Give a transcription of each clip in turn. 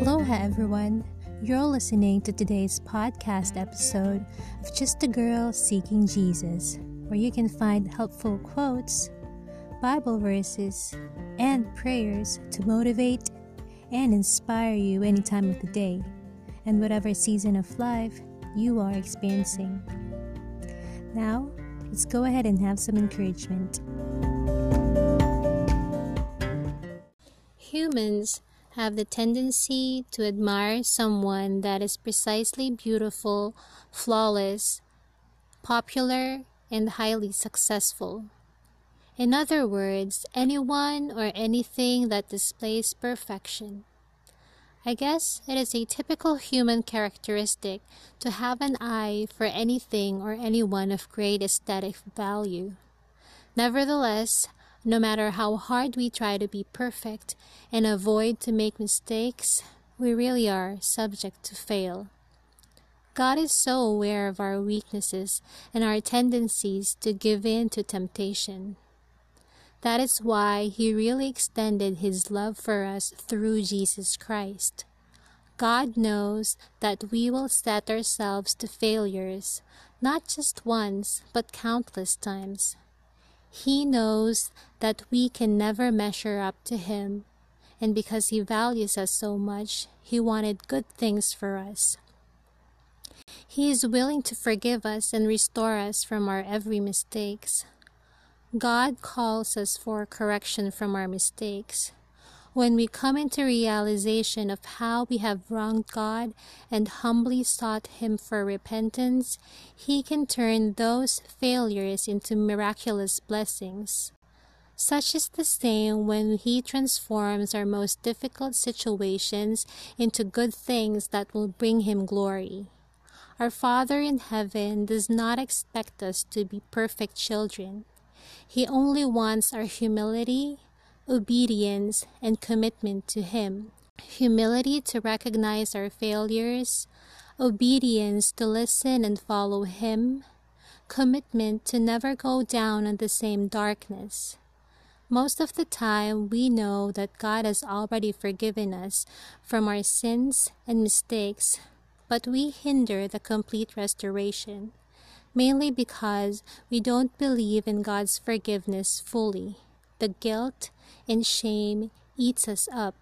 Aloha, everyone. You're listening to today's podcast episode of Just a Girl Seeking Jesus, where you can find helpful quotes, Bible verses, and prayers to motivate and inspire you any time of the day and whatever season of life you are experiencing. Now, let's go ahead and have some encouragement. Humans have the tendency to admire someone that is precisely beautiful, flawless, popular, and highly successful. In other words, anyone or anything that displays perfection. I guess it is a typical human characteristic to have an eye for anything or anyone of great aesthetic value. Nevertheless, no matter how hard we try to be perfect and avoid to make mistakes, we really are subject to fail. God is so aware of our weaknesses and our tendencies to give in to temptation. That is why He really extended His love for us through Jesus Christ. God knows that we will set ourselves to failures, not just once, but countless times. He knows that we can never measure up to Him, and because He values us so much, He wanted good things for us. He is willing to forgive us and restore us from our every mistakes. God calls us for correction from our mistakes. When we come into realization of how we have wronged God and humbly sought Him for repentance, He can turn those failures into miraculous blessings. Such is the same when He transforms our most difficult situations into good things that will bring Him glory. Our Father in heaven does not expect us to be perfect children. He only wants our humility, obedience, and commitment to Him. Humility to recognize our failures, obedience to listen and follow Him, commitment to never go down in the same darkness. Most of the time, we know that God has already forgiven us from our sins and mistakes, but we hinder the complete restoration, mainly because we don't believe in God's forgiveness fully. The guilt and shame eats us up,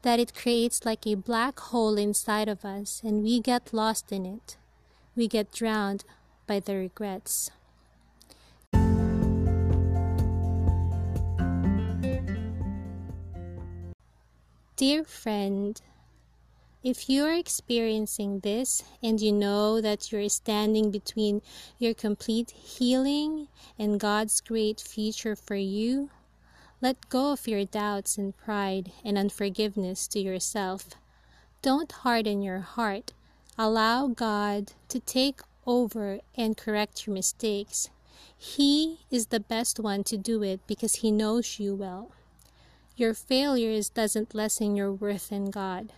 that it creates like a black hole inside of us and we get lost in it. We get drowned by the regrets. Dear friend, if you are experiencing this and you know that you're standing between your complete healing and God's great future for you, let go of your doubts and pride and unforgiveness to yourself. Don't harden your heart. Allow God to take over and correct your mistakes. He is the best one to do it because He knows you well. Your failures doesn't lessen your worth in God.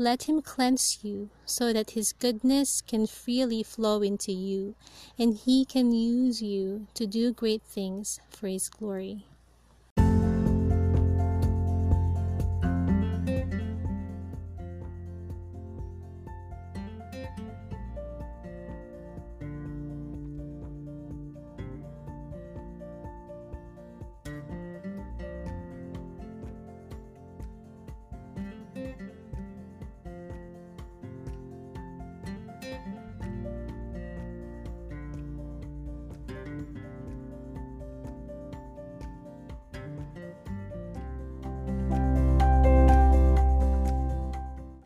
Let Him cleanse you so that His goodness can freely flow into you and He can use you to do great things for His glory.